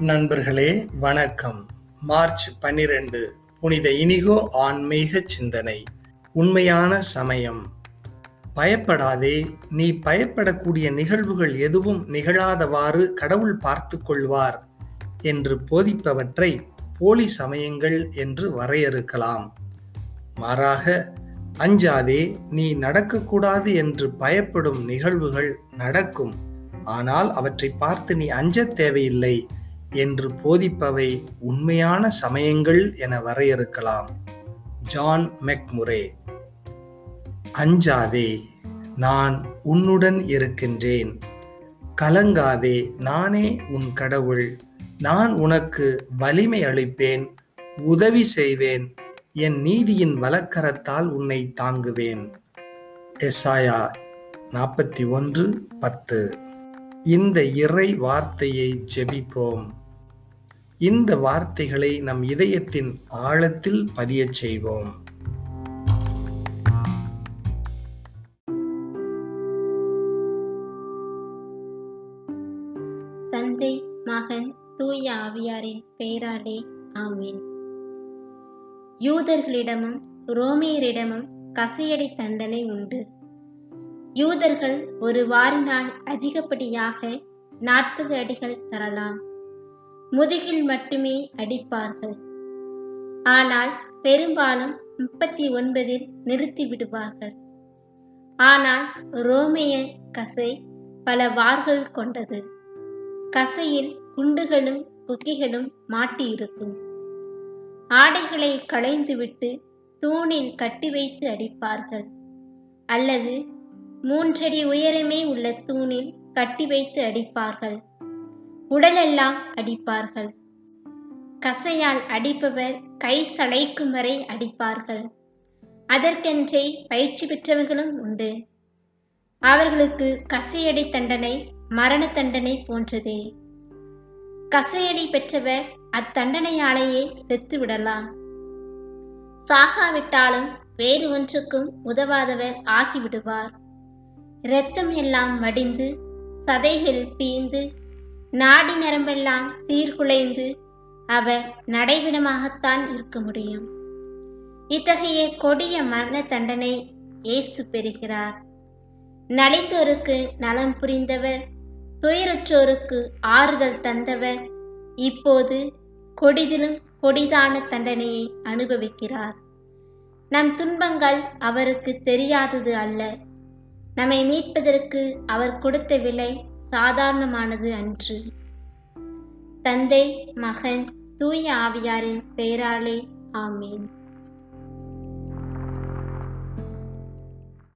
நண்பர்களே வணக்கம். மார்ச் பன்னிரண்டு புனித இனிகோ ஆன்மீக சிந்தனை. உண்மையான சமயம். பயப்படாதே நீ பயப்படக்கூடிய நிகழ்வுகள் எதுவும் நிகழாதவாறு கடவுள் பார்த்து கொள்வார் என்று போதிப்பவற்றை போலி சமயங்கள் என்று வரையறுக்கலாம். மாறாக அஞ்சாதே நீ நடக்கக்கூடாது என்று பயப்படும் நிகழ்வுகள் நடக்கும். ஆனால் அவற்றை பார்த்து நீ அஞ்சத் தேவையில்லை. என்று போதிப்பவை உண்மையான சமயங்கள் என வரையறுக்கலாம். ஜான் மெக்முரே அஞ்சாதே நான் உன்னுடன் இருக்கின்றேன். கலங்காதே நானே உன் கடவுள். நான் உனக்கு வலிமை அளிப்பேன் உதவி செய்வேன். என் நீதியின் வலக்கரத்தால் உன்னை தாங்குவேன். எஸ்ஆயா நாற்பத்தி ஒன்று பத்து. இந்த இறை வார்த்தையை ஜெபிப்போம். இந்த வார்த்தைகளை நம் இதயத்தின் ஆழத்தில் பதியச் செய்வோம். தந்தை மகன் தூய ஆவியாரின் பெயராலே ஆமீன். யூதர்களிடமும் ரோமியரிடமும் கசையடி தண்டனை உண்டு. யூதர்கள் ஒரு வாரினால் அதிகப்படியாக நாற்பது அடிகள் தரலாம். முதுகில் மட்டுமே அடிப்பார்கள். ஆனால் பெரும்பாலும் முப்பத்தி ஒன்பதில் நிறுத்தி விடுவார்கள். ஆனால் ரோமைய கசை பல வார்கள் கொண்டது. கசையில் குண்டுகளும் குக்கிகளும் மாட்டியிருக்கும். ஆடைகளை களைந்துவிட்டு தூணில் கட்டி வைத்து அடிப்பார்கள். அல்லது மூன்றடி உயரமே உள்ள தூணில் கட்டி வைத்து அடிப்பார்கள். உடலெல்லாம் அடிப்பார்கள். கசையால் அடிப்பவர் கை சளைக்கும் வரை அடிப்பார்கள். அதற்கென்றே பயிற்சி பெற்றவர்களும் உண்டு. அவர்களுக்கு கசையடி தண்டனை மரண தண்டனை போன்றதே. கசையடி பெற்றவர் அத்தண்டனையாலேயே செத்து விடலாம். சாகாவிட்டாலும் வேறு ஒன்றுக்கும் உதவாதவர் ஆகிவிடுவார். இரத்தம் எல்லாம் வடிந்து சதைகள் பீந்து நாடி நரம்பெல்லாம் சீர்குலைந்து அவர் நடைவிடமாகத்தான் இருக்க முடியும். இத்தகைய கொடிய மரண தண்டனை இயேசு பெறுகிறார். நலிந்தோருக்கு நலம் புரிந்தவர் துயரற்றோருக்கு ஆறுதல் தந்தவர் இப்போது கொடிதிலும் கொடிதான தண்டனையை அனுபவிக்கிறார். நம் துன்பங்கள் அவருக்கு தெரியாதது அல்ல. நம்மை மீட்பதற்கு அவர் கொடுத்த விலை சாதாரணமானது அன்று. தந்தை மகன் தூய ஆவியாரின் பெயராலே ஆமீன்.